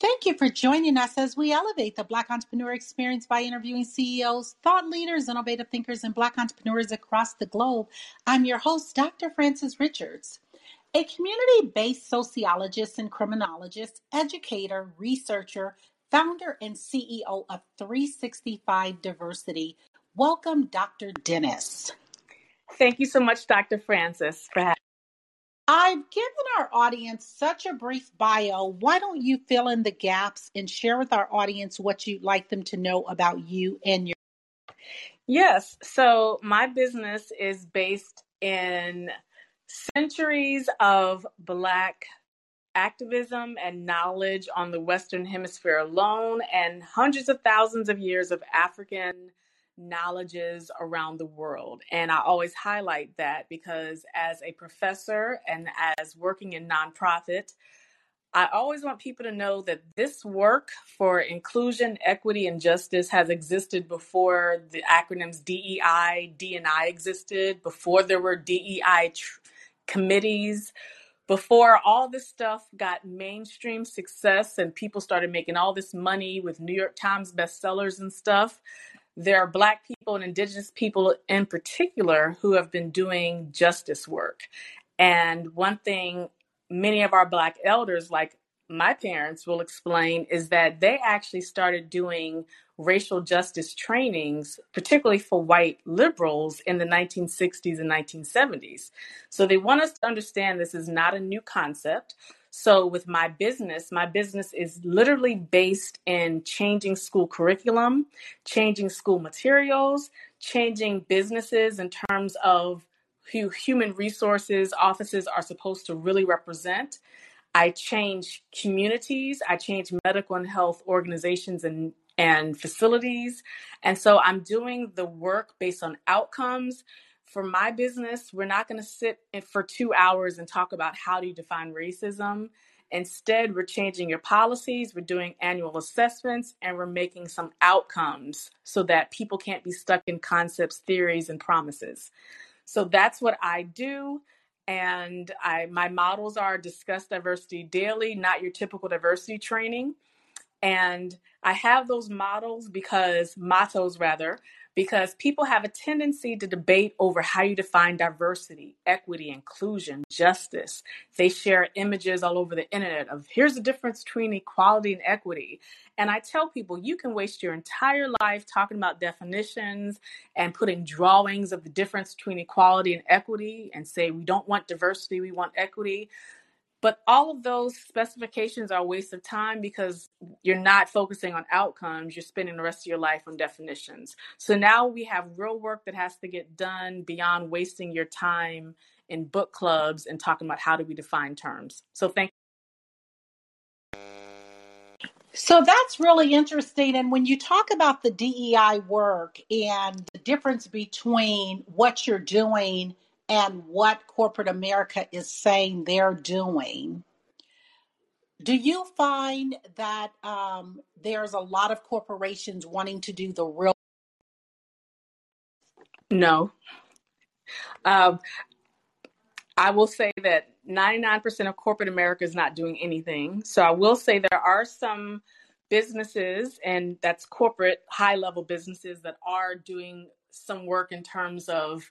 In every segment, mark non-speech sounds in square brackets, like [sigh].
Thank you for joining us as we elevate the Black entrepreneur experience by interviewing CEOs, thought leaders, innovative thinkers, and Black entrepreneurs across the globe. I'm your host, Dr. Francis Richards. A community based sociologist and criminologist, educator, researcher, founder, and CEO of 365 Diversity. Welcome, Dr. Dennis. Thank you so much, Dr. Francis, for having our audience such a brief bio. Why don't you fill in the gaps and share with our audience what you'd like them to know about you and your? Yes. So my business is based in centuries of Black activism and knowledge on the Western Hemisphere alone, and hundreds of thousands of years of African knowledges around the world. And I always highlight that because as a professor and as working in nonprofit, I always want people to know that this work for inclusion, equity, and justice has existed before the acronyms DEI, DNI existed, before there were DEI tr- committees, before all this stuff got mainstream success and people started making all this money with New York Times bestsellers and stuff there are Black people and Indigenous people in particular who have been doing justice work. And one thing many of our Black elders, like my parents, will explain is that they actually started doing racial justice trainings, particularly for white liberals in the 1960s and 1970s. So they want us to understand this is not a new concept. So, with my business, my business is literally based in changing school curriculum, changing school materials, changing businesses in terms of who human resources offices are supposed to really represent. I change communities, I change medical and health organizations and, and facilities. And so I'm doing the work based on outcomes for my business, we're not going to sit for two hours and talk about how do you define racism. Instead, we're changing your policies, we're doing annual assessments, and we're making some outcomes so that people can't be stuck in concepts, theories, and promises. So that's what I do. And I my models are discuss diversity daily, not your typical diversity training. And I have those models because mottos rather because people have a tendency to debate over how you define diversity, equity, inclusion, justice. They share images all over the internet of here's the difference between equality and equity. And I tell people you can waste your entire life talking about definitions and putting drawings of the difference between equality and equity and say we don't want diversity, we want equity. But all of those specifications are a waste of time because you're not focusing on outcomes. You're spending the rest of your life on definitions. So now we have real work that has to get done beyond wasting your time in book clubs and talking about how do we define terms. So thank so that's really interesting. And when you talk about the DEI work and the difference between what you're doing and what corporate America is saying they're doing. Do you find that um, there's a lot of corporations wanting to do the real? No. Um, I will say that 99% of corporate America is not doing anything. So I will say there are some businesses, and that's corporate high level businesses, that are doing some work in terms of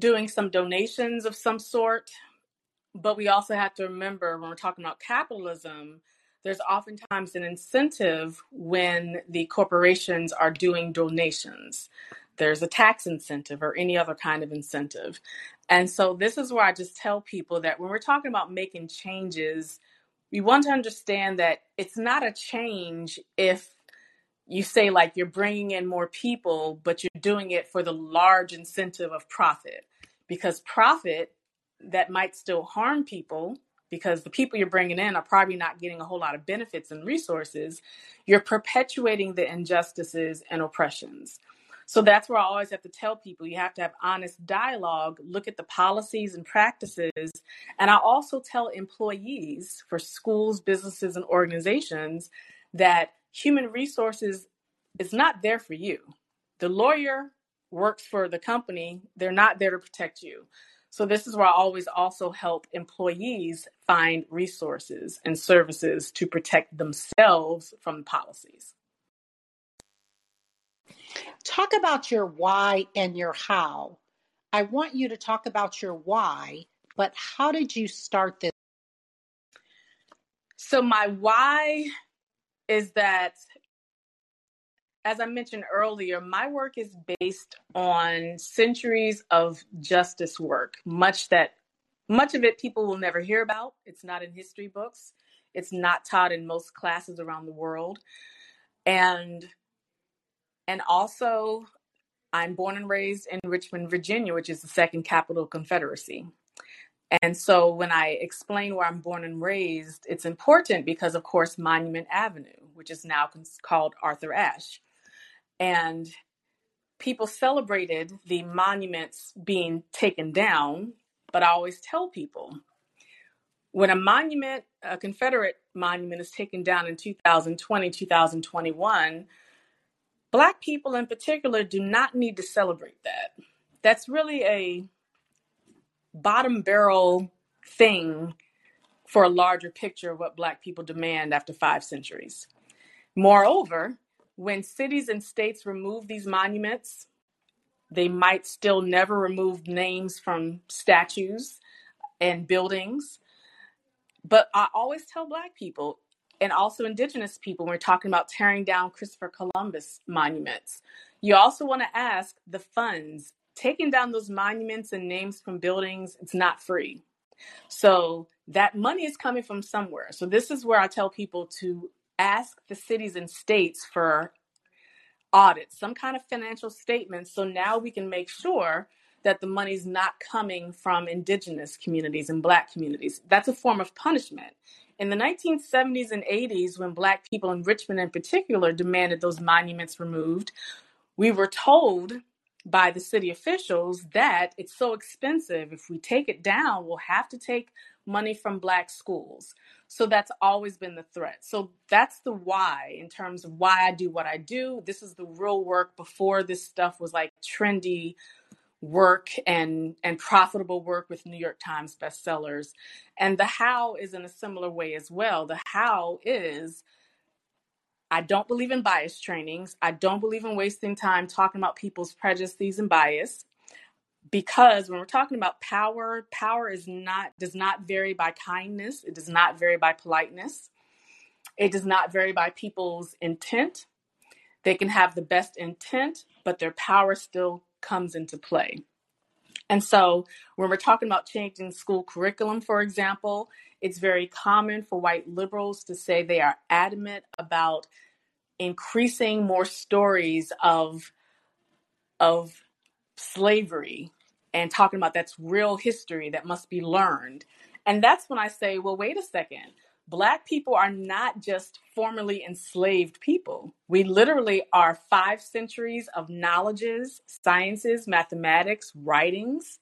doing some donations of some sort. But we also have to remember when we're talking about capitalism, there's oftentimes an incentive when the corporations are doing donations. There's a tax incentive or any other kind of incentive. And so, this is where I just tell people that when we're talking about making changes, we want to understand that it's not a change if you say like you're bringing in more people, but you're doing it for the large incentive of profit. Because profit that might still harm people because the people you're bringing in are probably not getting a whole lot of benefits and resources, you're perpetuating the injustices and oppressions. So that's where I always have to tell people you have to have honest dialogue, look at the policies and practices. And I also tell employees for schools, businesses, and organizations that human resources is not there for you. The lawyer works for the company, they're not there to protect you. So this is where I always also help employees find resources and services to protect themselves from policies. Talk about your why and your how. I want you to talk about your why, but how did you start this? So my why is that as I mentioned earlier, my work is based on centuries of justice work, much that much of it people will never hear about. It's not in history books. It's not taught in most classes around the world. And and also I'm born and raised in Richmond, Virginia, which is the second capital Confederacy. And so when I explain where I'm born and raised, it's important because, of course, Monument Avenue, which is now called Arthur Ashe, and people celebrated the monuments being taken down. But I always tell people when a monument, a Confederate monument, is taken down in 2020, 2021, Black people in particular do not need to celebrate that. That's really a bottom barrel thing for a larger picture of what Black people demand after five centuries. Moreover, when cities and states remove these monuments, they might still never remove names from statues and buildings. But I always tell Black people and also Indigenous people when we're talking about tearing down Christopher Columbus monuments, you also want to ask the funds taking down those monuments and names from buildings, it's not free. So that money is coming from somewhere. So this is where I tell people to ask the cities and states for audits, some kind of financial statements. So now we can make sure that the money's not coming from indigenous communities and black communities. That's a form of punishment. In the 1970s and 80s, when black people in Richmond in particular demanded those monuments removed, we were told by the city officials that it's so expensive. If we take it down, we'll have to take money from black schools. So that's always been the threat. So that's the why in terms of why I do what I do. This is the real work before this stuff was like trendy work and and profitable work with New York Times bestsellers. And the how is in a similar way as well. The how is I don't believe in bias trainings. I don't believe in wasting time talking about people's prejudices and bias because when we're talking about power, power is not does not vary by kindness, it does not vary by politeness. It does not vary by people's intent. They can have the best intent, but their power still comes into play. And so when we're talking about changing school curriculum, for example, it's very common for white liberals to say they are adamant about increasing more stories of of slavery and talking about that's real history that must be learned. And that's when I say, well, wait a second. Black people are not just formerly enslaved people. We literally are five centuries of knowledges, sciences, mathematics, writings,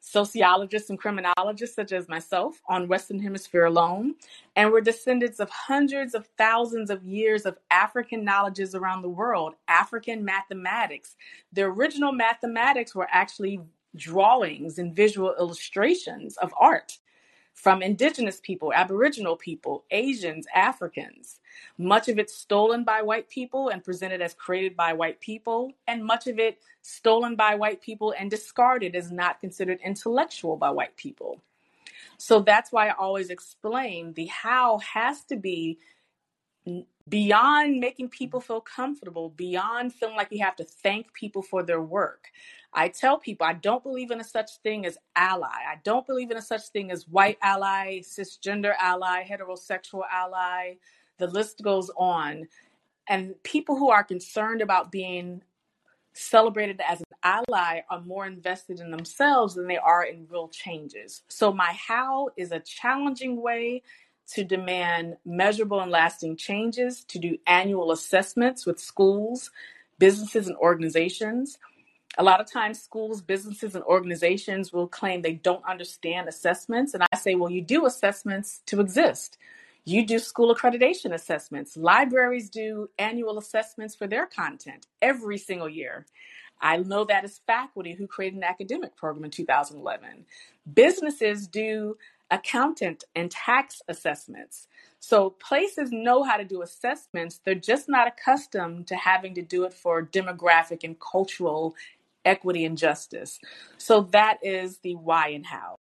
sociologists and criminologists such as myself on Western Hemisphere alone, and we're descendants of hundreds of thousands of years of African knowledges around the world, African mathematics. The original mathematics were actually drawings and visual illustrations of art from indigenous people, aboriginal people, Asians, Africans. Much of it stolen by white people and presented as created by white people, and much of it stolen by white people and discarded as not considered intellectual by white people. So that's why I always explain the how has to be beyond making people feel comfortable, beyond feeling like you have to thank people for their work. I tell people I don't believe in a such thing as ally. I don't believe in a such thing as white ally, cisgender ally, heterosexual ally. The list goes on. And people who are concerned about being celebrated as an ally are more invested in themselves than they are in real changes. So, my how is a challenging way to demand measurable and lasting changes, to do annual assessments with schools, businesses, and organizations. A lot of times schools businesses and organizations will claim they don't understand assessments and i say well you do assessments to exist. You do school accreditation assessments. Libraries do annual assessments for their content every single year. I know that as faculty who created an academic program in 2011. Businesses do accountant and tax assessments. So places know how to do assessments. They're just not accustomed to having to do it for demographic and cultural equity and justice. So that is the why and how.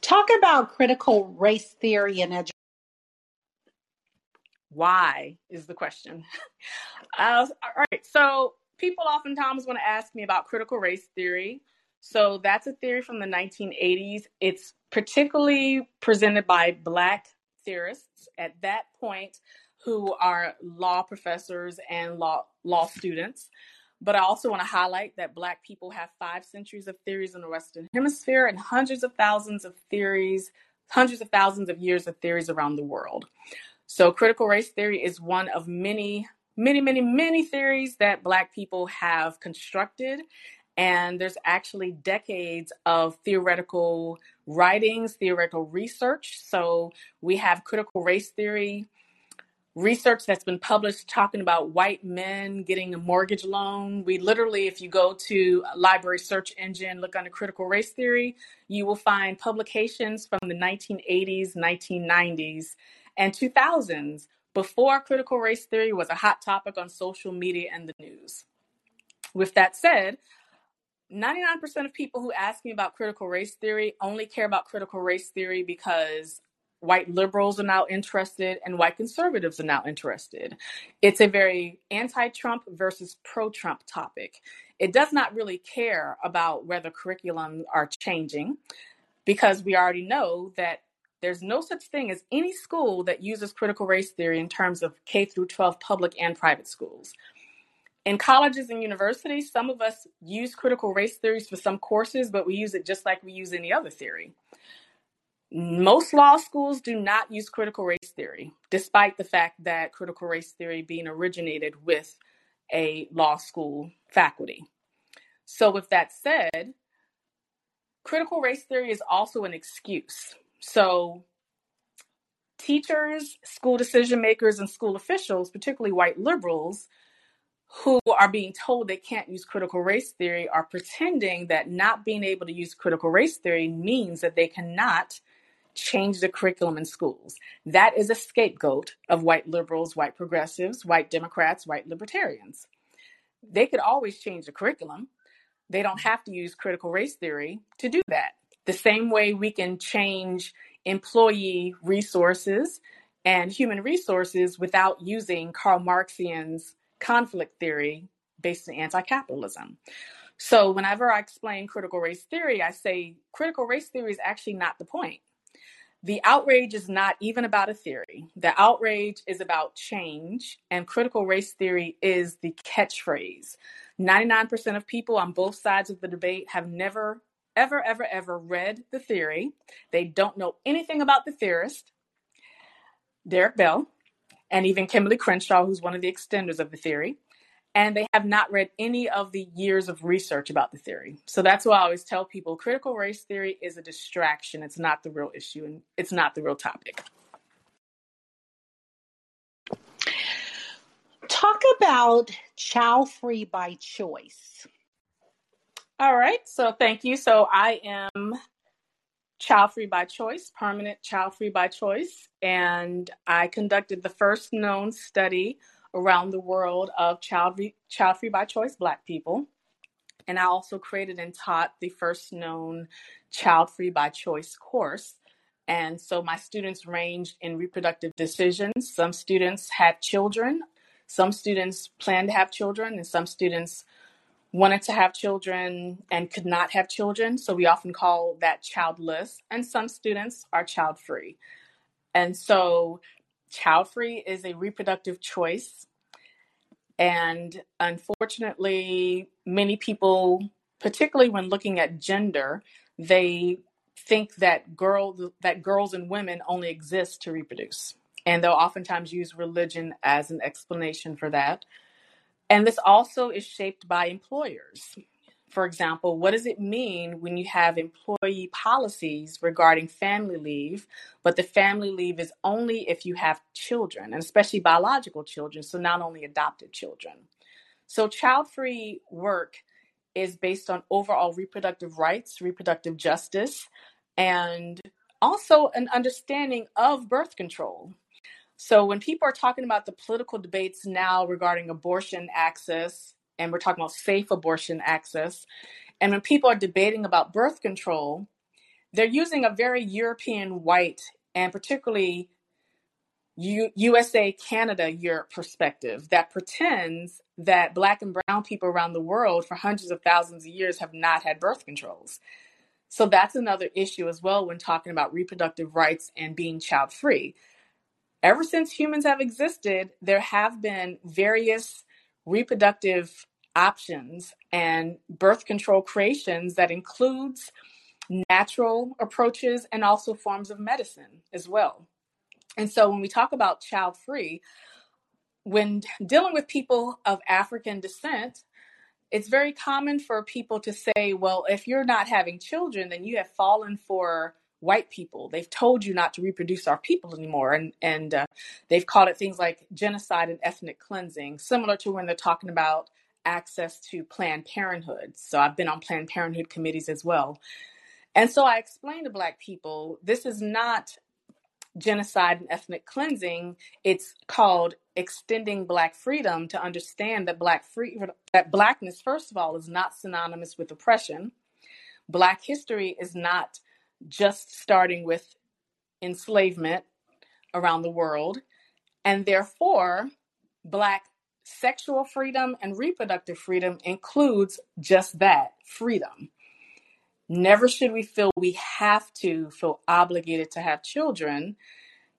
Talk about critical race theory in education. Why is the question. [laughs] Uh, all right. So people oftentimes want to ask me about critical race theory. So that's a theory from the 1980s. It's particularly presented by Black theorists at that point who are law professors and law law students. But I also want to highlight that Black people have five centuries of theories in the Western Hemisphere and hundreds of thousands of theories, hundreds of thousands of years of theories around the world. So, critical race theory is one of many, many, many, many theories that Black people have constructed. And there's actually decades of theoretical writings, theoretical research. So, we have critical race theory research that's been published talking about white men getting a mortgage loan. We literally, if you go to a library search engine, look under critical race theory, you will find publications from the 1980s, 1990s, and 2000s before critical race theory was a hot topic on social media and the news. With that said, 99% of people who ask me about critical race theory only care about critical race theory because white liberals are now interested and white conservatives are now interested. It's a very anti Trump versus pro Trump topic. It does not really care about whether curriculums are changing because we already know that there's no such thing as any school that uses critical race theory in terms of K through 12 public and private schools. In colleges and universities, some of us use critical race theories for some courses, but we use it just like we use any other theory. Most law schools do not use critical race theory, despite the fact that critical race theory being originated with a law school faculty. So, with that said, critical race theory is also an excuse so, teachers, school decision makers, and school officials, particularly white liberals, who are being told they can't use critical race theory, are pretending that not being able to use critical race theory means that they cannot change the curriculum in schools. That is a scapegoat of white liberals, white progressives, white Democrats, white libertarians. They could always change the curriculum. They don't have to use critical race theory to do that. The same way we can change employee resources and human resources without using Karl Marxian's conflict theory based on anti capitalism. So, whenever I explain critical race theory, I say critical race theory is actually not the point. The outrage is not even about a theory. The outrage is about change, and critical race theory is the catchphrase. 99% of people on both sides of the debate have never ever, ever, ever read the theory. They don't know anything about the theorist, Derrick Bell, and even Kimberlé Crenshaw, who's one of the extenders of the theory. And they have not read any of the years of research about the theory. So that's why I always tell people critical race theory is a distraction. It's not the real issue and it's not the real topic. Talk about child free by choice. All right. So thank you. So I am child free by choice, permanent child free by choice. And I conducted the first known study around the world of child child free by choice Black people. And I also created and taught the first known child free by choice course. And so my students ranged in reproductive decisions. Some students had children, some students plan to have children, and some students wanted to have children and could not have children. So we often call that childless. And some students are child free. And so child free is a reproductive choice. And unfortunately, many people, particularly when looking at gender, they think that girls that girls and women only exist to reproduce. And they'll oftentimes use religion as an explanation for that. And this also is shaped by employers. for example, what does it mean when you have employee policies regarding family leave, but the family leave is only if you have children, and especially biological children, so not only adopted children? So, child free work is based on overall reproductive rights, reproductive justice, and also an understanding of birth control. So, when people are talking about the political debates now regarding abortion access, and we're talking about safe abortion access, and when people are debating about birth control, they're using a very European white and particularly U- USA, Canada, Europe perspective that pretends that Black and Brown people around the world for hundreds of thousands of years have not had birth controls. So that's another issue as well when talking about reproductive rights and being child free. Ever since humans have existed, there have been various reproductive options and birth control creations that includes natural approaches and also forms of medicine as well. And so when we talk about child free, when dealing with people of African descent, it's very common for people to say, well, if you're not having children, then you have fallen for white people. They've told you not to reproduce our people anymore. And, and uh, they've called it things like genocide and ethnic cleansing, similar to when they're talking about access to Planned Parenthood. So I've been on Planned Parenthood committees as well. And so I explain to Black people this is not genocide and ethnic cleansing, it's called extending black freedom to understand that black free that blackness first of all is not synonymous with oppression. Black history is not just starting with enslavement around the world and therefore black sexual freedom and reproductive freedom includes just that freedom. Never should we feel we have to feel obligated to have children.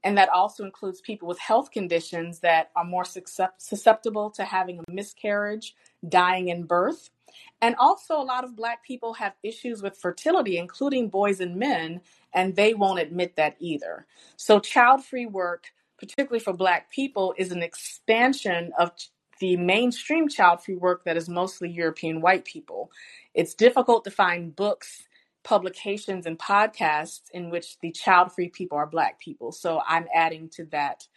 And that also includes people with health conditions that are more susceptible to having a miscarriage, dying in birth. And also, a lot of Black people have issues with fertility, including boys and men, and they won't admit that either. So, child free work, particularly for Black people, is an expansion of the mainstream child free work that is mostly European white people. It's difficult to find books, publications, and podcasts in which the child free people are Black people. So I'm adding to that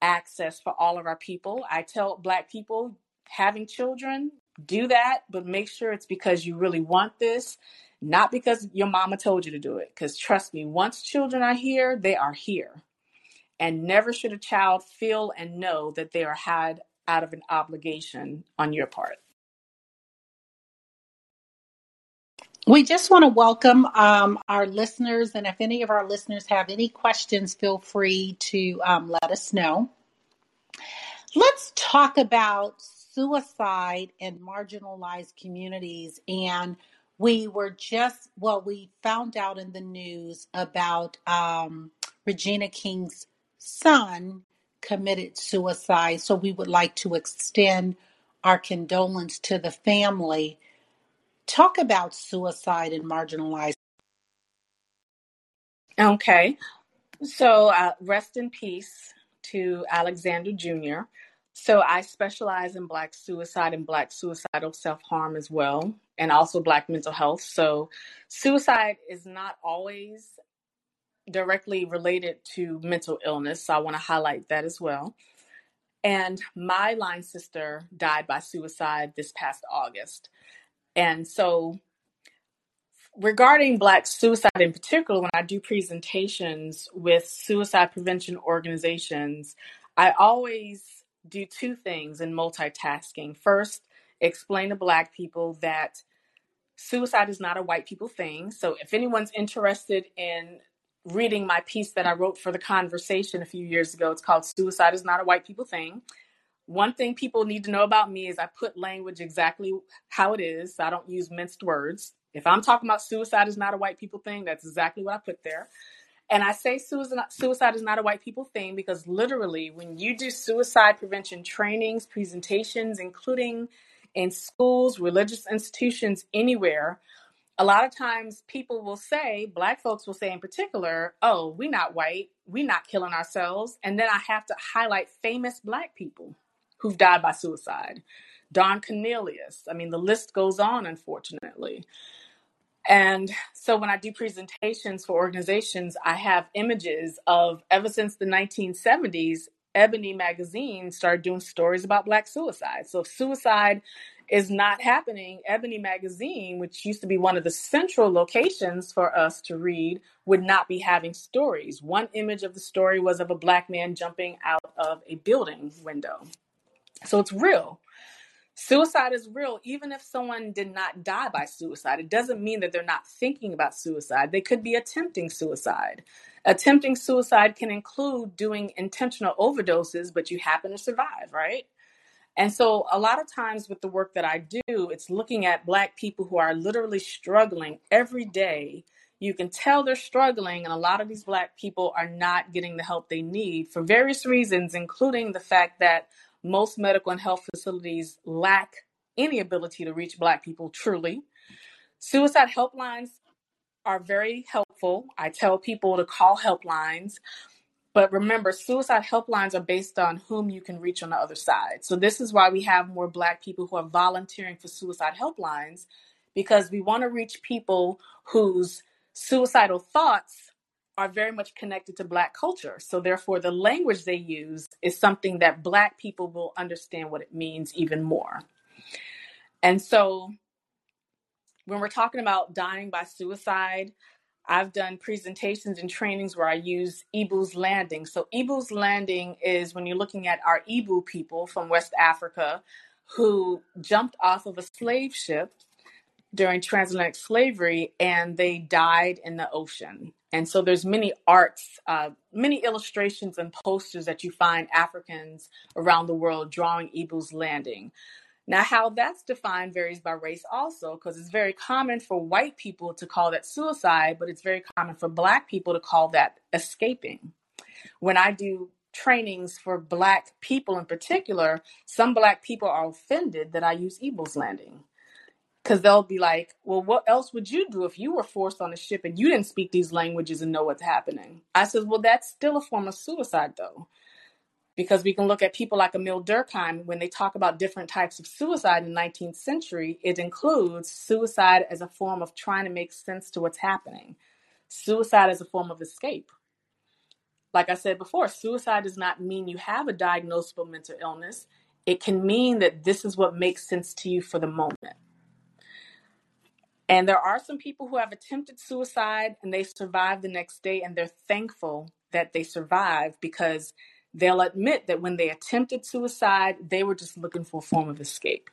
access for all of our people. I tell Black people having children, do that, but make sure it's because you really want this, not because your mama told you to do it. Because trust me, once children are here, they are here. And never should a child feel and know that they are had out of an obligation on your part. We just want to welcome um, our listeners, and if any of our listeners have any questions, feel free to um, let us know. Let's talk about suicide in marginalized communities. And we were just, well, we found out in the news about um, Regina King's son committed suicide. So we would like to extend our condolence to the family. Talk about suicide and marginalized. Okay. So uh, rest in peace to Alexander Jr. So I specialize in Black suicide and Black suicidal self harm as well, and also Black mental health. So suicide is not always directly related to mental illness. So I want to highlight that as well. And my line sister died by suicide this past August. And so, regarding Black suicide in particular, when I do presentations with suicide prevention organizations, I always do two things in multitasking. First, explain to Black people that suicide is not a white people thing. So, if anyone's interested in reading my piece that I wrote for the conversation a few years ago. It's called Suicide is Not a White People Thing. One thing people need to know about me is I put language exactly how it is. So I don't use minced words. If I'm talking about suicide is not a white people thing, that's exactly what I put there. And I say suicide, is not a white people thing because literally, when you do suicide prevention trainings, presentations, including in schools, religious institutions, anywhere, a lot of times people will say, black folks will say in particular, oh, we're not white, we're not killing ourselves. And then I have to highlight famous black people who've died by suicide. Don Cornelius. I mean, the list goes on, unfortunately. And so when I do presentations for organizations, I have images of ever since the 1970s, Ebony magazine started doing stories about Black suicide. So if suicide is not happening, Ebony magazine, which used to be one of the central locations for us to read, would not be having stories. One image of the story was of a Black man jumping out of a building window. So it's real. Suicide is real, even if someone did not die by suicide. It doesn't mean that they're not thinking about suicide. They could be attempting suicide. Attempting suicide can include doing intentional overdoses, but you happen to survive, right? And so, a lot of times with the work that I do, it's looking at Black people who are literally struggling every day. You can tell they're struggling, and a lot of these Black people are not getting the help they need for various reasons, including the fact that most medical and health facilities lack any ability to reach Black people truly. Suicide helplines are very helpful. I tell people to call helplines. But remember, suicide helplines are based on whom you can reach on the other side. So, this is why we have more Black people who are volunteering for suicide helplines because we want to reach people whose suicidal thoughts are very much connected to Black culture. So, therefore, the language they use is something that Black people will understand what it means even more. And so, when we're talking about dying by suicide, I've done presentations and trainings where I use Igbo's Landing. So, Igbo's Landing is when you're looking at our Igbo people from West Africa who jumped off of a slave ship during transatlantic slavery and they died in the ocean. And so there's many arts, uh, many illustrations and posters that you find Africans around the world drawing Igbo's Landing. Now, how that's defined varies by race also, because it's very common for white people to call that suicide, but it's very common for black people to call that escaping. When I do trainings for black people in particular, some black people are offended that I use Igbo's Landing because they'll be like, well, what else would you do if you were forced on a ship and you didn't speak these languages and know what's happening? I said, well, that's still a form of suicide, though. Because we can look at people like Emile Durkheim when they talk about different types of suicide in the 19th century, it includes suicide as a form of trying to make sense to what's happening, suicide as a form of escape. Like I said before, suicide does not mean you have a diagnosable mental illness. It can mean that this is what makes sense to you for the moment. And there are some people who have attempted suicide and they survive the next day and they're thankful that they survived because they'll admit that when they attempted suicide, they were just looking for a form of escape.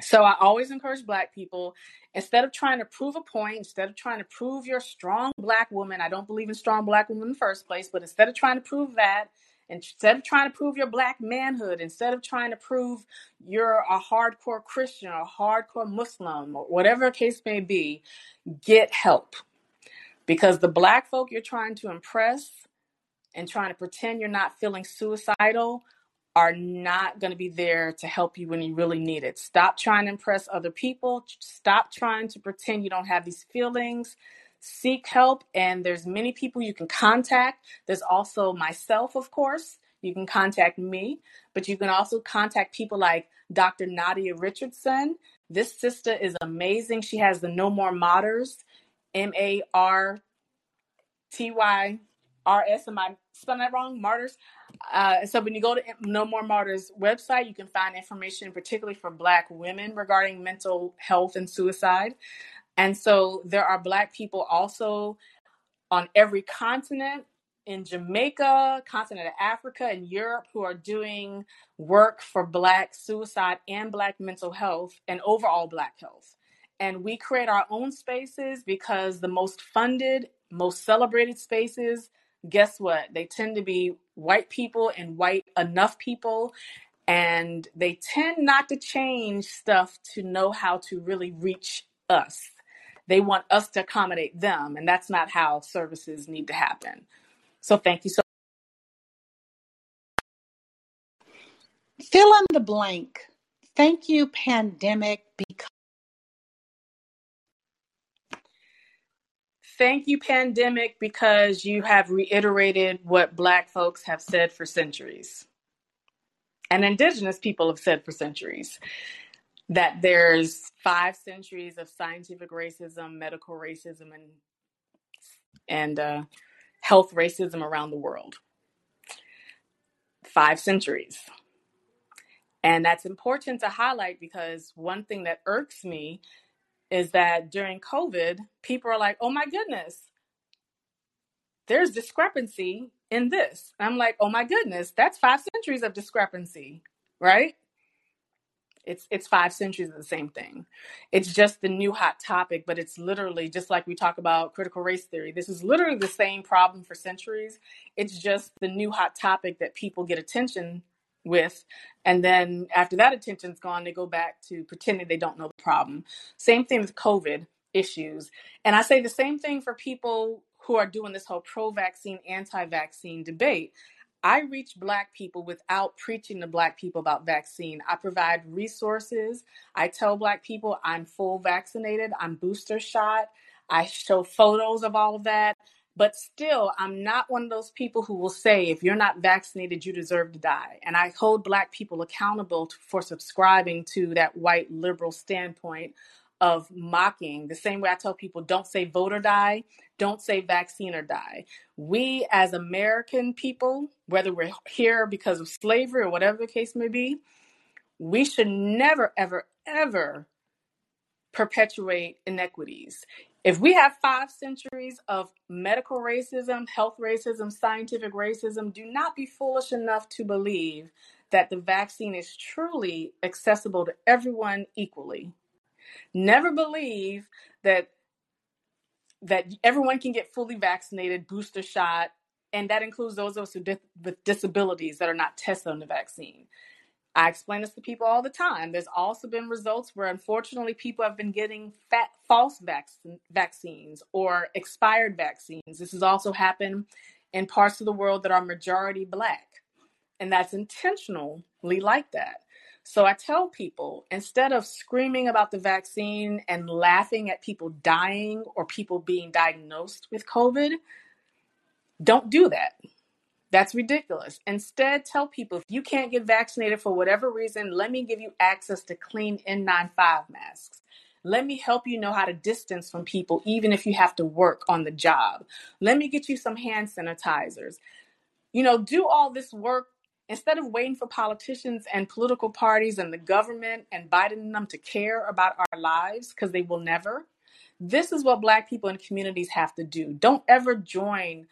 So I always encourage Black people instead of trying to prove a point, instead of trying to prove you're a strong Black woman, I don't believe in strong Black women in the first place, but instead of trying to prove that, Instead of trying to prove your black manhood, instead of trying to prove you're a hardcore Christian or hardcore Muslim or whatever case may be, get help. Because the black folk you're trying to impress and trying to pretend you're not feeling suicidal are not going to be there to help you when you really need it. Stop trying to impress other people. Stop trying to pretend you don't have these feelings seek help and there's many people you can contact. There's also myself of course. You can contact me but you can also contact people like dr nadia richardson. This sister is amazing. She has the no more martyrs m-a-r-t-y-r-s am i spelling that wrong? Martyrs. Uh, so when you go to no more martyrs website you can find information particularly for black women regarding mental health and suicide and so there are Black people also on every continent in Jamaica, continent of Africa, and Europe who are doing work for Black suicide and Black mental health and overall Black health. And we create our own spaces because the most funded, most celebrated spaces, guess what? They tend to be white people and white enough people. And they tend not to change stuff to know how to really reach us they want us to accommodate them, and that's not how services need to happen. So thank you so Fill in the blank. Thank you, pandemic, because Thank you, pandemic, because you have reiterated what Black folks have said for centuries. and indigenous people have said for centuries that there's five centuries of scientific racism, medical racism, and and uh, health racism around the world. Five centuries. And that's important to highlight because one thing that irks me is that during COVID, people are like, oh my goodness, there's discrepancy in this. I'm like, oh my goodness, that's five centuries of discrepancy, right? It's it's five centuries of the same thing. It's just the new hot topic, but it's literally just like we talk about critical race theory. This is literally the same problem for centuries. It's just the new hot topic that people get attention with and then after that attention's gone they go back to pretending they don't know the problem same thing with covid issues and i say the same thing for people who are doing this whole pro-vaccine anti-vaccine debate i reach black people without preaching to black people about vaccine. I provide resources. I tell black people i'm full vaccinated i'm booster shot. I show photos of all of that. But still, I'm not one of those people who will say, if you're not vaccinated, you deserve to die. And I hold Black people accountable for subscribing to that white liberal standpoint of mocking. The same way I tell people, don't say vote or die, don't say vaccine or die. We, as American people, whether we're here because of slavery or whatever the case may be, we should never, ever, ever perpetuate inequities. If we have five centuries of medical racism, health racism, scientific racism, do not be foolish enough to believe that the vaccine is truly accessible to everyone equally. Never believe that that everyone can get fully vaccinated, booster shot, and that includes those of us with disabilities that are not tested on the vaccine. I explain this to people all the time. There's also been results where unfortunately people have been getting fat, false vac- vaccines or expired vaccines. This has also happened in parts of the world that are majority black. And that's intentionally like that. So I tell people instead of screaming about the vaccine and laughing at people dying or people being diagnosed with COVID, don't do that. That's ridiculous. Instead, tell people if you can't get vaccinated for whatever reason, let me give you access to clean N95 masks. Let me help you know how to distance from people, even if you have to work on the job. Let me get you some hand sanitizers. You know, do all this work instead of waiting for politicians and political parties and the government and Biden and them to care about our lives because they will never. This is what Black people and communities have to do. Don't ever join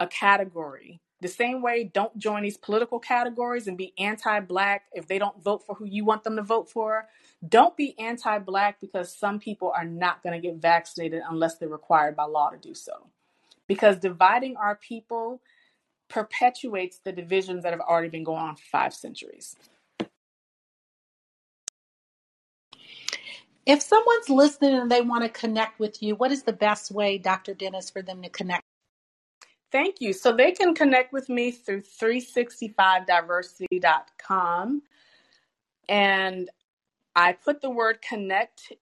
a category the same way, don't join these political categories and be anti black if they don't vote for who you want them to vote for. Don't be anti black because some people are not going to get vaccinated unless they're required by law to do so. Because dividing our people perpetuates the divisions that have already been going on for five centuries. If someone's listening and they want to connect with you, what is the best way, Dr. Dennis, for them to connect? Thank you. So they can connect with me through 365diversity.com. And I put the word connect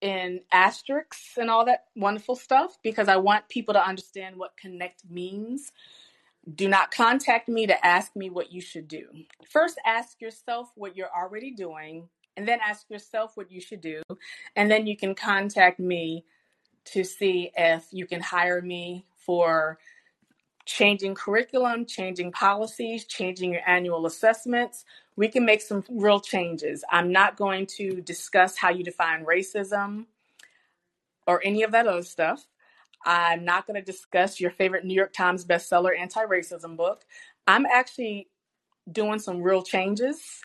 in asterisks and all that wonderful stuff because I want people to understand what connect means. Do not contact me to ask me what you should do. First, ask yourself what you're already doing, and then ask yourself what you should do. And then you can contact me to see if you can hire me for changing curriculum, changing policies, changing your annual assessments, we can make some real changes. I'm not going to discuss how you define racism or any of that other stuff. I'm not going to discuss your favorite New York Times bestseller anti racism book. I'm actually doing some real changes.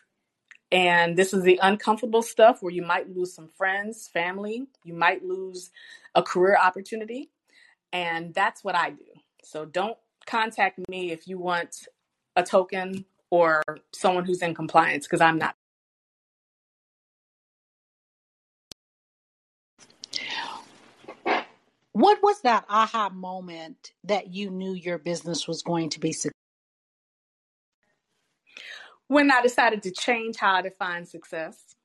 And this is the uncomfortable stuff where you might lose some friends, family, you might lose a career opportunity. And that's what I do. So don't contact me if you want a token or someone who's in compliance because I'm not. What was that aha moment that you knew your business was going to be successful? When I decided to change how I define success.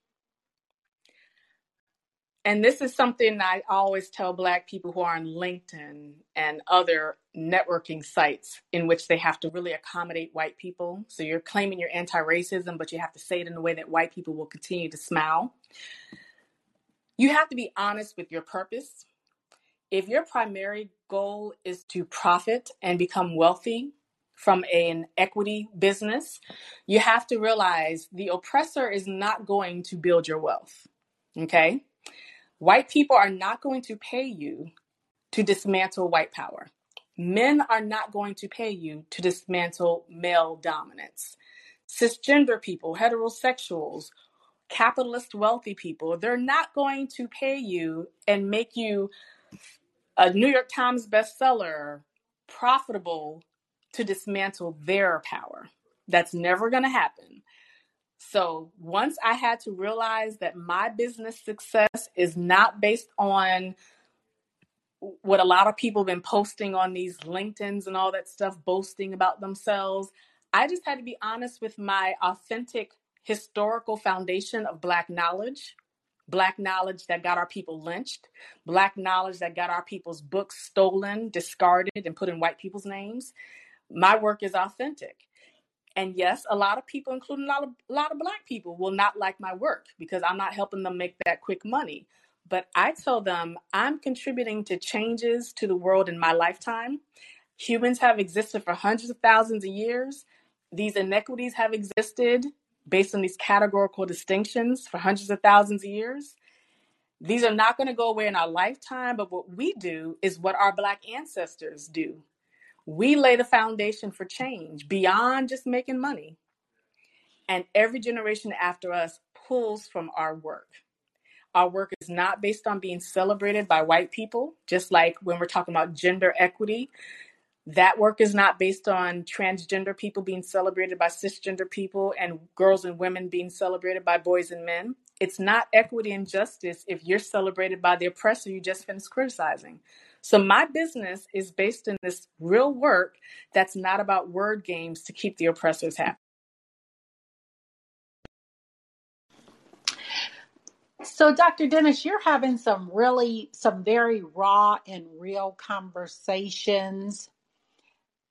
and this is something I always tell Black people who are on LinkedIn and other networking sites in which they have to really accommodate white people. So you're claiming you're anti racism, but you have to say it in a way that white people will continue to smile. You have to be honest with your purpose. If your primary goal is to profit and become wealthy from an equity business, you have to realize the oppressor is not going to build your wealth. Okay? White people are not going to pay you to dismantle white power. Men are not going to pay you to dismantle male dominance. Cisgender people, heterosexuals, capitalist wealthy people, they're not going to pay you and make you a New York Times bestseller, profitable to dismantle their power. That's never going to happen. So once I had to realize that my business success is not based on what a lot of people have been posting on these LinkedIn's and all that stuff, boasting about themselves, I just had to be honest with my authentic historical foundation of Black knowledge. Black knowledge that got our people lynched, Black knowledge that got our people's books stolen, discarded, and put in white people's names. My work is authentic. And yes, a lot of people, including a lot of, a lot of black people, will not like my work because I'm not helping them make that quick money. But I tell them I'm contributing to changes to the world in my lifetime. Humans have existed for hundreds of thousands of years. These inequities have existed based on these categorical distinctions for hundreds of thousands of years. These are not going to go away in our lifetime, but what we do is what our Black ancestors do we lay the foundation for change beyond just making money. And every generation after us pulls from our work. Our work is not based on being celebrated by white people, just like when we're talking about gender equity. That work is not based on transgender people being celebrated by cisgender people and girls and women being celebrated by boys and men. It's not equity and justice if you're celebrated by the oppressor you just finished criticizing. So my business is based in this real work that's not about word games to keep the oppressors happy. So, Dr. Dennis, you're having some really, some very raw and real conversations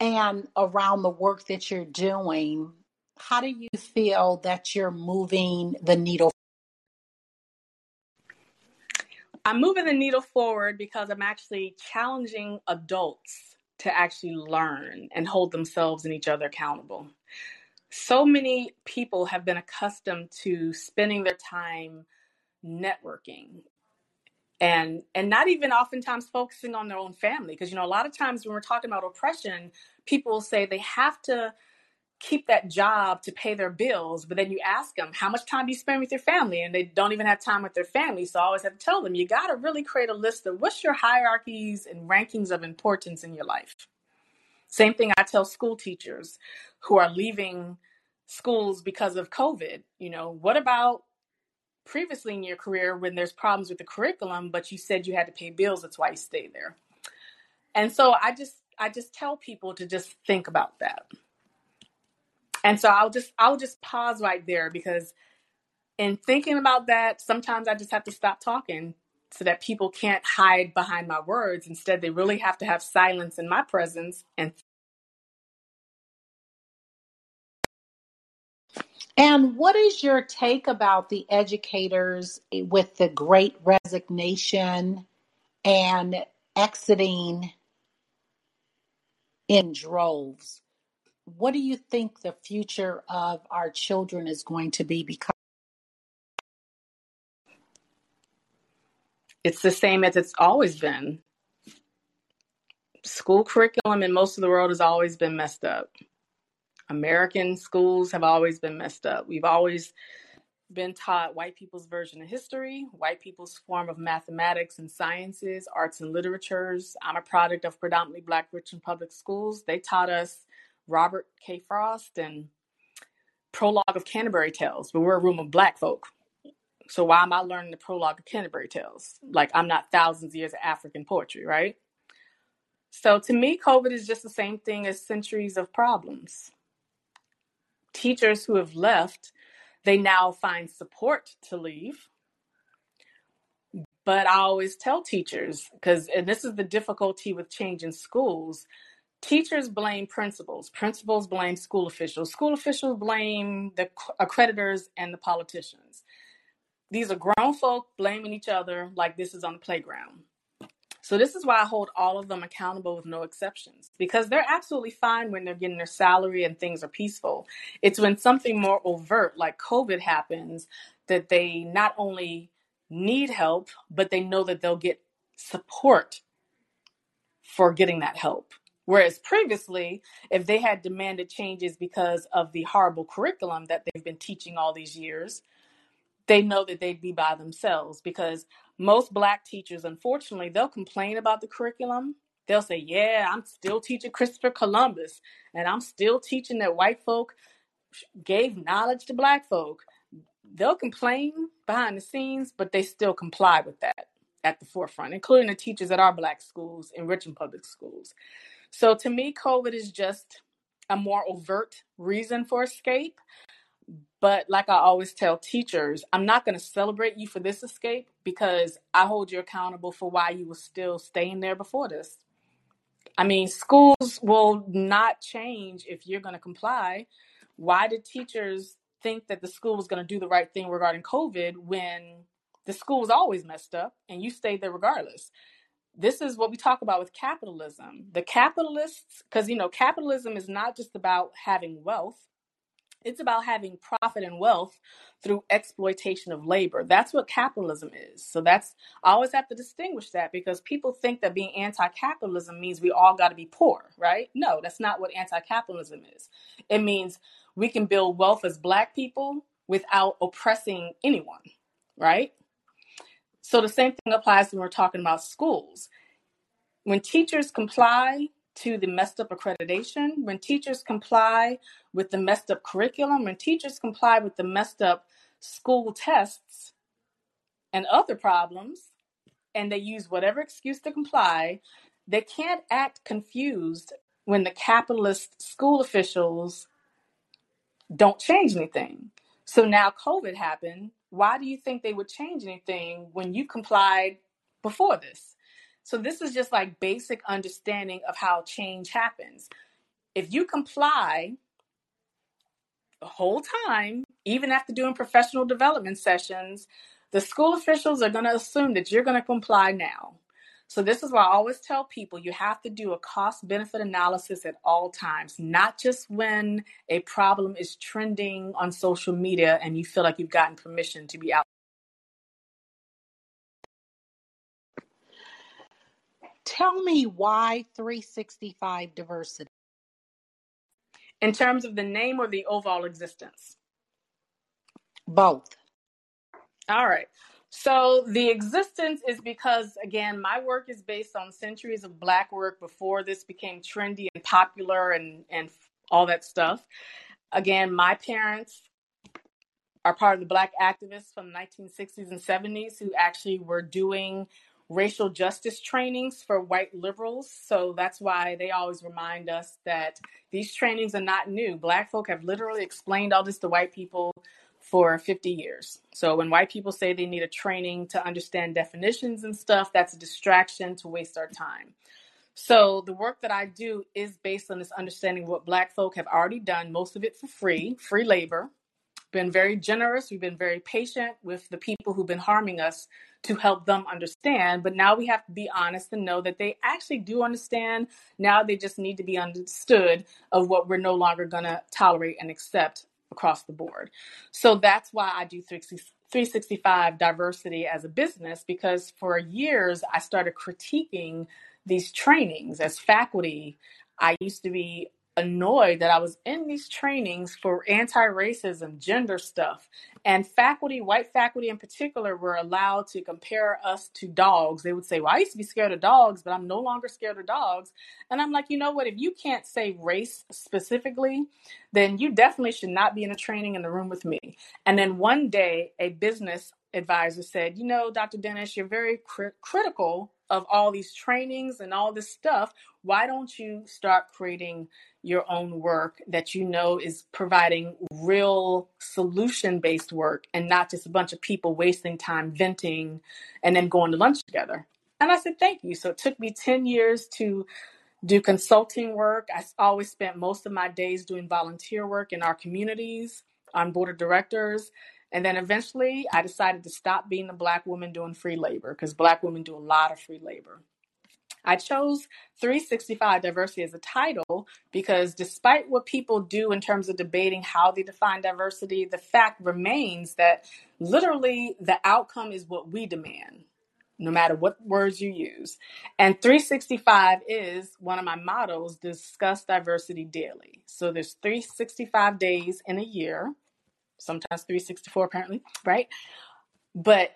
and around the work that you're doing. How do you feel that you're moving the needle I'm moving the needle forward because I'm actually challenging adults to actually learn and hold themselves and each other accountable. So many people have been accustomed to spending their time networking and and not even oftentimes focusing on their own family because you know a lot of times when we're talking about oppression people will say they have to keep that job to pay their bills, but then you ask them, how much time do you spend with your family? And they don't even have time with their family. So I always have to tell them, you got to really create a list of what's your hierarchies and rankings of importance in your life. Same thing I tell school teachers who are leaving schools because of COVID. You know, what about previously in your career when there's problems with the curriculum, but you said you had to pay bills, that's why you stayed there. And so I just I just tell people to just think about that. And so I'll just I'll just pause right there because in thinking about that, sometimes I just have to stop talking so that people can't hide behind my words. Instead, they really have to have silence in my presence and And what is your take about the educators with the great resignation and exiting in droves? what do you think the future of our children is going to be because it's the same as it's always been. School curriculum in most of the world has always been messed up. American schools have always been messed up. We've always been taught white people's version of history, white people's form of mathematics and sciences, arts and literatures. I'm a product of predominantly black Richmond public schools. They taught us Robert K. Frost and Prologue of Canterbury Tales, but we're a room of black folk. So why am I learning the prologue of Canterbury Tales? Like I'm not thousands of years of African poetry, right? So to me, COVID is just the same thing as centuries of problems. Teachers who have left, they now find support to leave. But I always tell teachers, because and this is the difficulty with change in schools, teachers blame principals, principals blame school officials, school officials blame the accreditors and the politicians. These are grown folk blaming each other like this is on the playground. So this is why I hold all of them accountable with no exceptions because they're absolutely fine when they're getting their salary and things are peaceful. It's when something more overt like COVID happens that they not only need help, but they know that they'll get support for getting that help. Whereas previously, if they had demanded changes because of the horrible curriculum that they've been teaching all these years, they know that they'd be by themselves because most black teachers, unfortunately, they'll complain about the curriculum. They'll say, Yeah, I'm still teaching Christopher Columbus, and I'm still teaching that white folk gave knowledge to black folk. They'll complain behind the scenes, but they still comply with that at the forefront, including the teachers at our black schools in Richmond Public Schools. So to me, COVID is just a more overt reason for escape. But like I always tell teachers, I'm not going to celebrate you for this escape because I hold you accountable for why you were still staying there before this. I mean, schools will not change if you're going to comply. Why did teachers think that the school was going to do the right thing regarding COVID when the school was always messed up and you stayed there regardless? This is what we talk about with capitalism. The capitalists, because you know, capitalism is not just about having wealth, it's about having profit and wealth through exploitation of labor. That's what capitalism is. So that's I always have to distinguish that because people think that being anti-capitalism means we all got to be poor, right? No, that's not what anti-capitalism is. It means we can build wealth as black people without oppressing anyone, right? So the same thing applies when we're talking about schools. When teachers comply to the messed up accreditation, when teachers comply with the messed up curriculum, when teachers comply with the messed up school tests and other problems, and they use whatever excuse to comply, they can't act confused when the capitalist school officials don't change anything. So now COVID happened. Why do you think they would change anything when you complied before this? So this is just like basic understanding of how change happens. If you comply the whole time, even after doing professional development sessions, the school officials are going to assume that you're going to comply now. So this is why I always tell people you have to do a cost benefit analysis at all times, not just when a problem is trending on social media and you feel like you've gotten permission to be out Tell me why 365 diversity. In terms of the name or the overall existence? Both. All right. So the existence is because, again, my work is based on centuries of Black work before this became trendy and popular and, and all that stuff. Again, my parents are part of the Black activists from the 1960s and 70s who actually were doing racial justice trainings for white liberals. So that's why they always remind us that these trainings are not new. Black folk have literally explained all this to white people for 50 years. So when white people say they need a training to understand definitions and stuff, that's a distraction to waste our time. So the work that I do is based on this understanding what black folk have already done, most of it for free, free labor. Been very generous, we've been very patient with the people who've been harming us to help them understand. But now we have to be honest and know that they actually do understand. Now they just need to be understood of what we're no longer going to tolerate and accept across the board. So that's why I do 365 diversity as a business because for years I started critiquing these trainings as faculty. I used to be annoyed that I was in these trainings for anti racism, gender stuff. And faculty, white faculty in particular, were allowed to compare us to dogs. They would say, Well, I used to be scared of dogs, but I'm no longer scared of dogs. And I'm like, You know what? If you can't say race specifically, then you definitely should not be in a training in the room with me. And then one day, a business advisor said, You know, Dr. Dennis, you're very cri- critical of all these trainings and all this stuff, why don't you start creating your own work that you know is providing real solution based work and not just a bunch of people wasting time venting and then going to lunch together? And I said, thank you. So it took me 10 years to do consulting work. I always spent most of my days doing volunteer work in our communities on board of directors. And then eventually I decided to stop being a black woman doing free labor because black women do a lot of free labor. I chose 365 diversity as a title because despite what people do in terms of debating how they define diversity, the fact remains that literally the outcome is what we demand no matter what words you use. And 365 is one of my mottos discuss diversity daily. So there's 365 days in a year, sometimes 364 apparently, right? But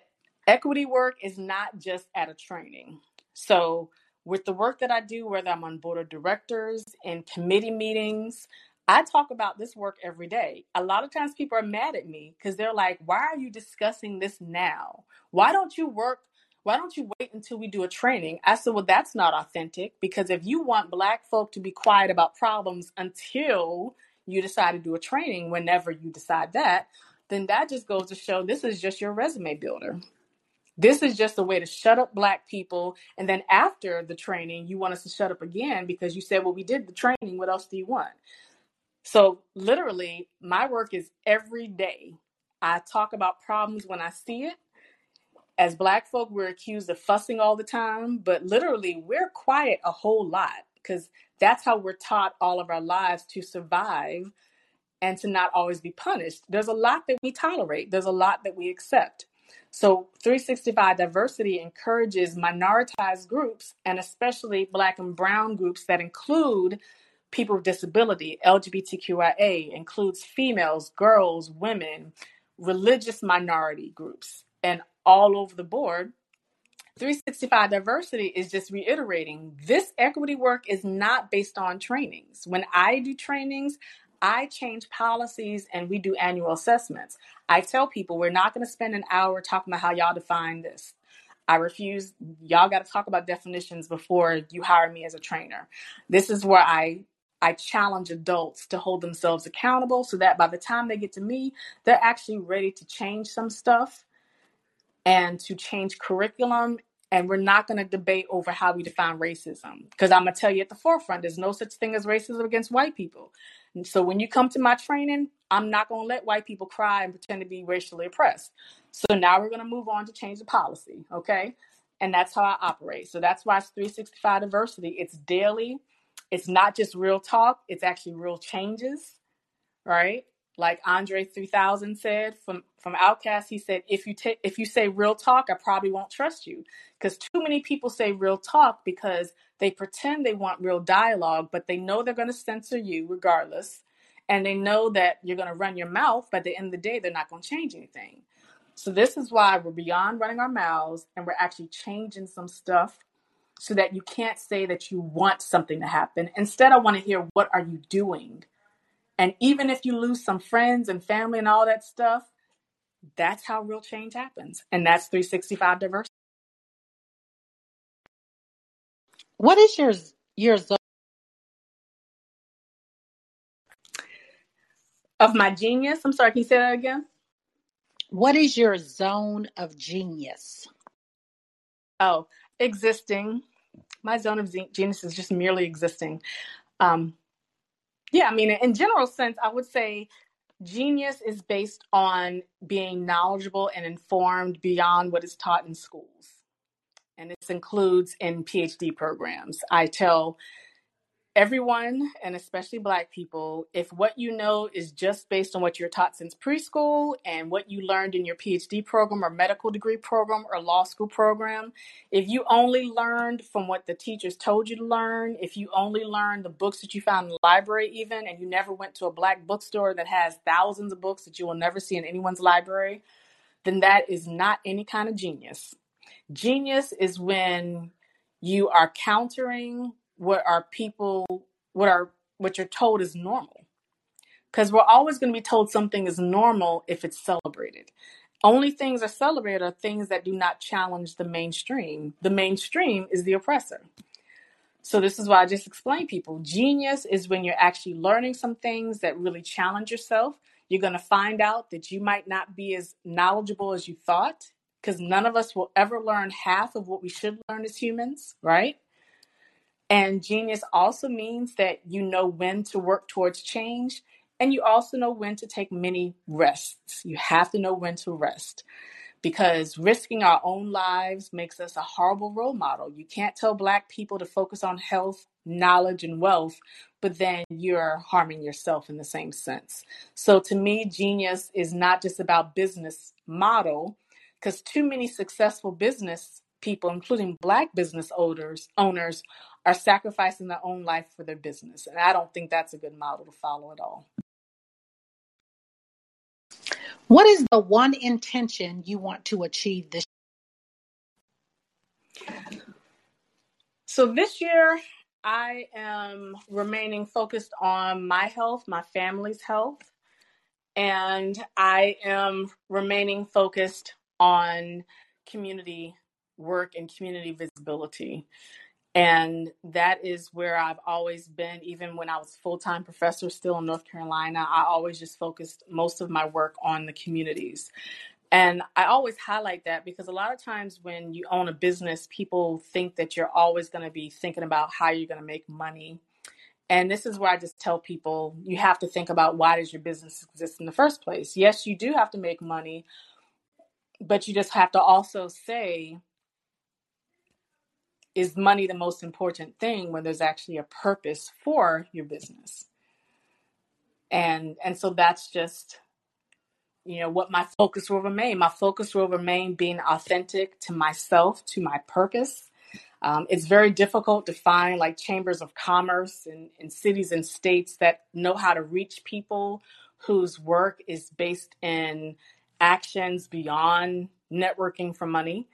equity work is not just at a training. So with the work that I do, whether I'm on board of directors, in committee meetings, I talk about this work every day. A lot of times people are mad at me because they're like, why are you discussing this now? Why don't you work why don't you wait until we do a training? I said, well, that's not authentic because if you want Black folk to be quiet about problems until you decide to do a training, whenever you decide that, then that just goes to show this is just your resume builder. This is just a way to shut up Black people. And then after the training, you want us to shut up again because you said, well, we did the training. What else do you want? So, literally, my work is every day. I talk about problems when I see it as black folk we're accused of fussing all the time but literally we're quiet a whole lot because that's how we're taught all of our lives to survive and to not always be punished there's a lot that we tolerate there's a lot that we accept so 365 diversity encourages minoritized groups and especially black and brown groups that include people with disability lgbtqia includes females girls women religious minority groups and all over the board. 365 diversity is just reiterating this equity work is not based on trainings. When I do trainings, I change policies and we do annual assessments. I tell people we're not going to spend an hour talking about how y'all define this. I refuse. Y'all got to talk about definitions before you hire me as a trainer. This is where I I challenge adults to hold themselves accountable so that by the time they get to me, they're actually ready to change some stuff and to change curriculum. And we're not going to debate over how we define racism because I'm going to tell you at the forefront there's no such thing as racism against white people. And so when you come to my training, I'm not going to let white people cry and pretend to be racially oppressed. So now we're going to move on to change the policy, okay? And that's how I operate. So that's why it's 365 diversity. It's daily. It's not just real talk, it's actually real changes, right? Like Andre 3000 said from from OutKast, he said, if you take if you say real talk, I probably won't trust you because too many people say real talk because they pretend they want real dialogue, but they know they're going to censor you regardless, and they know that you're going to run your mouth. But at the end of the day, they're not going to change anything. So this is why we're beyond running our mouths and we're actually changing some stuff so that you can't say that you want something to happen. Instead, I want to hear what are you doing and even if you lose some friends and family and all that stuff, that's how real change happens. And that's 365 diversity. What is your your zone of my genius? I'm sorry, can you say that again? What is your zone of genius? Oh, existing. My zone of genius is just merely existing. Um, yeah, I mean, in general sense, I would say genius is based on being knowledgeable and informed beyond what is taught in schools. And this includes in PhD programs. I tell everyone, and especially Black people, if what you know is just based on what you're taught since preschool and what you learned in your PhD program or medical degree program or law school program, if you only learned from what the teachers told you to learn, if you only learned the books that you found in the library, even, and you never went to a Black bookstore that has thousands of books that you will never see in anyone's library, then that is not any kind of genius. Genius is when you are countering what are people what are what you're told is normal because we're always going to be told something is normal if it's celebrated Only things are celebrated are things that do not challenge the mainstream. The mainstream is the oppressor. So this is why I just explain people. Genius is when you're actually learning some things that really challenge yourself. You're going to find out that you might not be as knowledgeable as you thought because none of us will ever learn half of what we should learn as humans, right? And genius also means that you know when to work towards change and you also know when to take many rests. You have to know when to rest because risking our own lives makes us a horrible role model. You can't tell Black people to focus on health, knowledge, and wealth, but then you're harming yourself in the same sense. So to me, genius is not just about business model, because too many successful business people, including Black business owners, owners, are sacrificing their own life for their business. And I don't think that's a good model to follow at all. What is the one intention you want to achieve this year? So this year, I am remaining focused on my health, my family's health, and I am remaining focused on community work and community visibility. And that is where I've always been, even when I was full time professor still in North Carolina. I always just focused most of my work on the communities. And I always highlight that because a lot of times when you own a business, people think that you're always going to be thinking about how you're going to make money. And this is where I just tell people you have to think about why does your business exist in the first place? Yes, you do have to make money, but you just have to also say, is money the most important thing when there's actually a purpose for your business? And and so that's just you know what my focus will remain. My focus will remain being authentic to myself to my purpose. Um, it's very difficult to find like chambers of commerce in, in cities and states that know how to reach people whose work is based in actions beyond networking for money.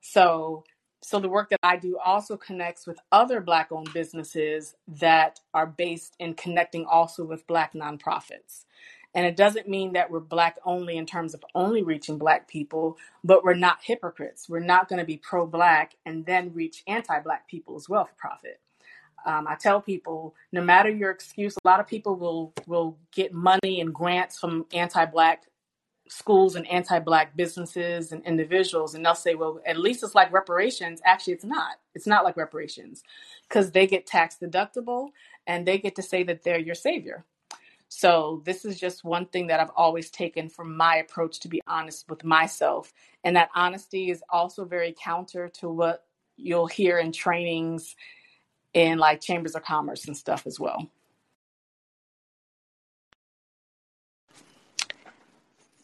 So so the work that I do also connects with other Black owned businesses that are based in connecting also with Black nonprofits. And it doesn't mean that we're Black only in terms of only reaching Black people, but we're not hypocrites. We're not going to be pro Black and then reach anti Black people as well for profit. Um, I tell people, no matter your excuse, a lot of people will will get money and grants from anti-black schools and anti-black businesses and individuals and they'll say well at least it's like reparations. Actually it's not. It's not like reparations because they get tax deductible and they get to say that they're your savior. So this is just one thing that i've always taken from my approach to be honest with myself and that honesty is also very counter to what you'll hear in trainings in like chambers of commerce and stuff as well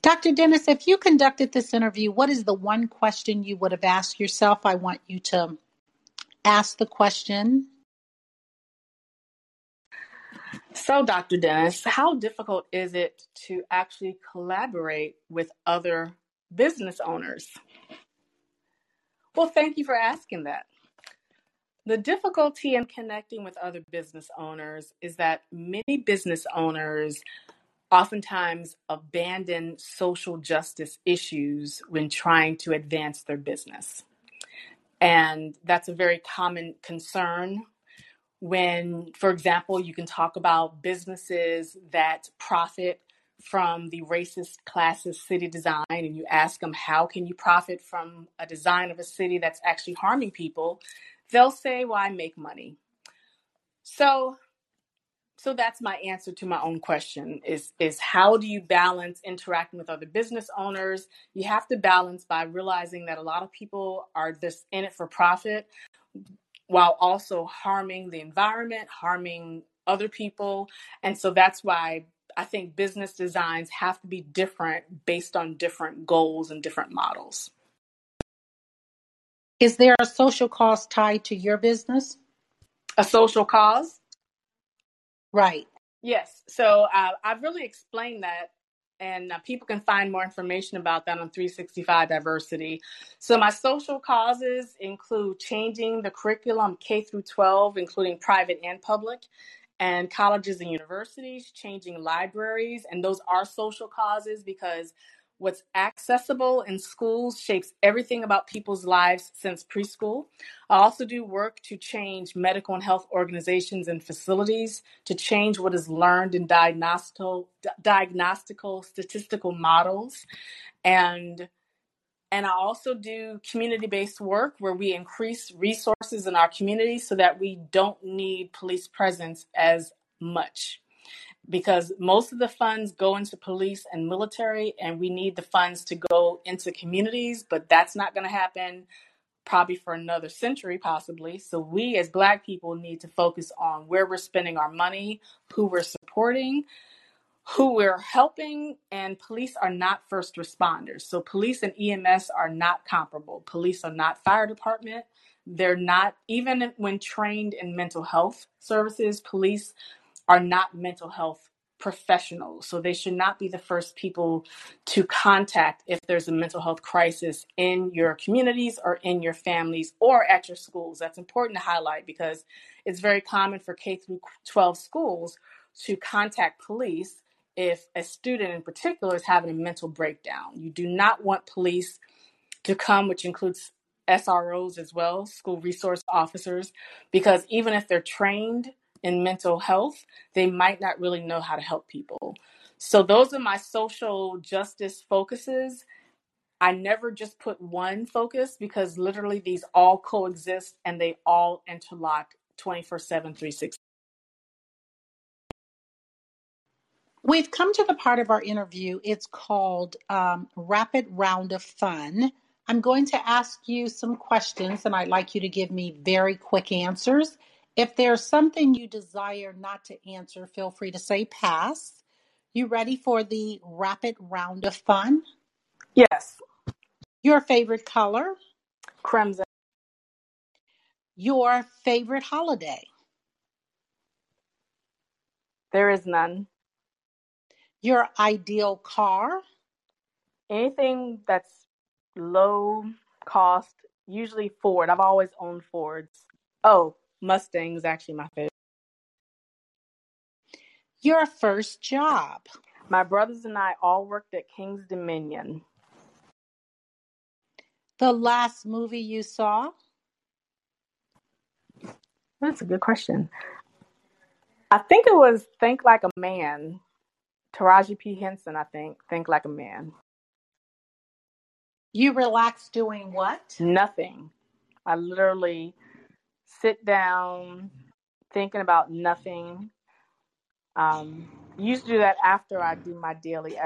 Dr. Dennis, if you conducted this interview, what is the one question you would have asked yourself? I want you to ask the question. So, Dr. Dennis, how difficult is it to actually collaborate with other business owners? Well, thank you for asking that. The difficulty in connecting with other business owners is that many business owners oftentimes abandon social justice issues when trying to advance their business. And that's a very common concern when, for example, you can talk about businesses that profit from the racist classist city design and you ask them how can you profit from a design of a city that's actually harming people they'll say well i make money so so that's my answer to my own question is is how do you balance interacting with other business owners? You have to balance by realizing that a lot of people are just in it for profit while also harming the environment harming other people. And so that's why i think business designs have to be different based on different goals and different models. Is there a social cost tied to your business? A social cause Right. Yes. So uh, I've really explained that, and uh, people can find more information about that on 365 Diversity. So my social causes include changing the curriculum K through 12, including private and public, and colleges and universities, changing libraries, and those are social causes because What's accessible in schools shapes everything about people's lives since preschool. I also do work to change medical and health organizations and facilities, to change what is learned in diagnostical, diagnostical statistical models. And and I also do community based work where we increase resources in our community so that we don't need police presence as much because most of the funds go into police and military, and we need the funds to go into communities, but that's not going to happen probably for another century, possibly. So, we as Black people need to focus on where we're spending our money, who we're supporting, who we're helping, and police are not first responders. So, police and EMS are not comparable. Police are not fire department. They're not, even when trained in mental health services, police are not mental health professionals. So they should not be the first people to contact if there's a mental health crisis in your communities or in your families or at your schools. That's important to highlight because it's very common for K through 12 schools to contact police if a student in particular is having a mental breakdown. You do not want police to come, which includes SROs as well, school resource officers, because even if they're trained in mental health, they might not really know how to help people. So, those are my social justice focuses. I never just put one focus because literally these all coexist and they all interlock 24 7, 360. We've come to the part of our interview. It's called um, Rapid Round of Fun. I'm going to ask you some questions, and I'd like you to give me very quick answers. If there's something you desire not to answer, feel free to say pass. You ready for the rapid round of fun? Yes. Your favorite color? Crimson. Your favorite holiday? There is none. Your ideal car? Anything that's low cost, usually Ford. I've always owned Fords. Oh, Mustang is actually my favorite. Your first job. My brothers and I all worked at Kings Dominion. The last movie you saw? That's a good question. I think it was Think Like a Man. Taraji P. Henson, I think. Think Like a Man. You relax doing what? Nothing. I literally sit down thinking about nothing. Um, used to do that after I do my daily.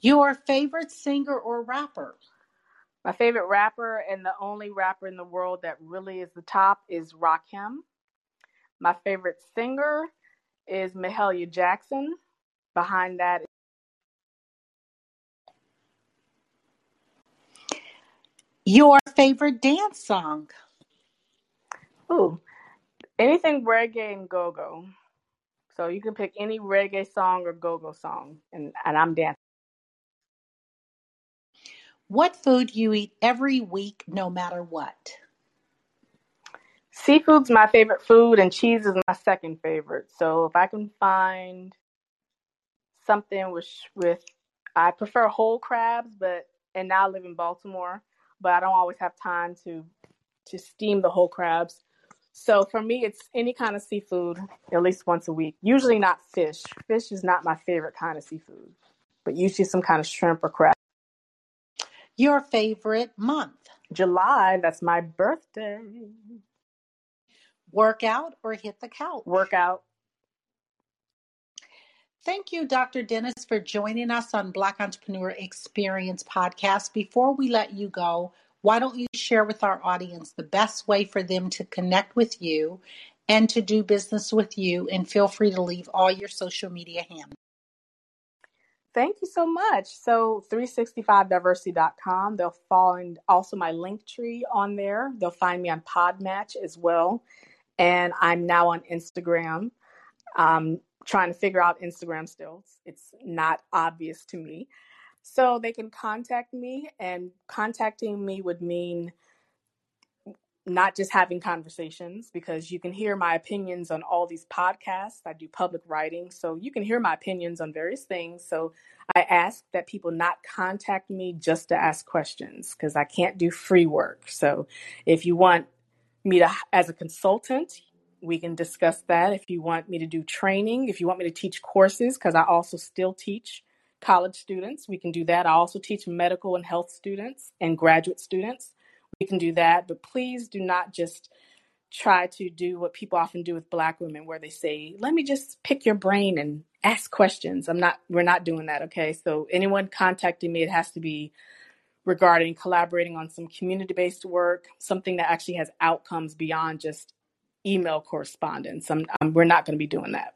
Your favorite singer or rapper? My favorite rapper and the only rapper in the world that really is the top is Rakim. My favorite singer is Mahalia Jackson. Behind that Your favorite dance song? Ooh, anything reggae and go-go. So you can pick any reggae song or go-go song, and, and I'm dancing. What food you eat every week, no matter what? Seafood's my favorite food, and cheese is my second favorite. So if I can find something with with, I prefer whole crabs, but and now I live in Baltimore, but I don't always have time to to steam the whole crabs. So for me, it's any kind of seafood at least once a week. Usually not fish. Fish is not my favorite kind of seafood, but usually some kind of shrimp or crab. Your favorite month? July. That's my birthday. Workout or hit the couch? Workout. Thank you, Dr. Dennis, for joining us on Black Entrepreneur Experience podcast. Before we let you go, why don't you share with our audience the best way for them to connect with you and to do business with you? And feel free to leave all your social media handles. Thank you so much. So 365diversity.com. They'll find also my link tree on there. They'll find me on Podmatch as well. And I'm now on Instagram. Um, trying to figure out Instagram still. It's not obvious to me. So they can contact me, and contacting me would mean not just having conversations because you can hear my opinions on all these podcasts. I do public writing, so you can hear my opinions on various things. So I ask that people not contact me just to ask questions because I can't do free work. So if you want me to, as a consultant, we can discuss that. If you want me to do training, if you want me to teach courses, because I also still teach college students, we can do that. I also teach medical and health students and graduate students we can do that. But please do not just try to do what people often do with black women where they say let me just pick your brain and ask questions i'm not we're not doing that okay so anyone contacting me it has to be regarding collaborating on some community based work something that actually has outcomes beyond just email correspondence. I'm, I'm, we're not going to be doing that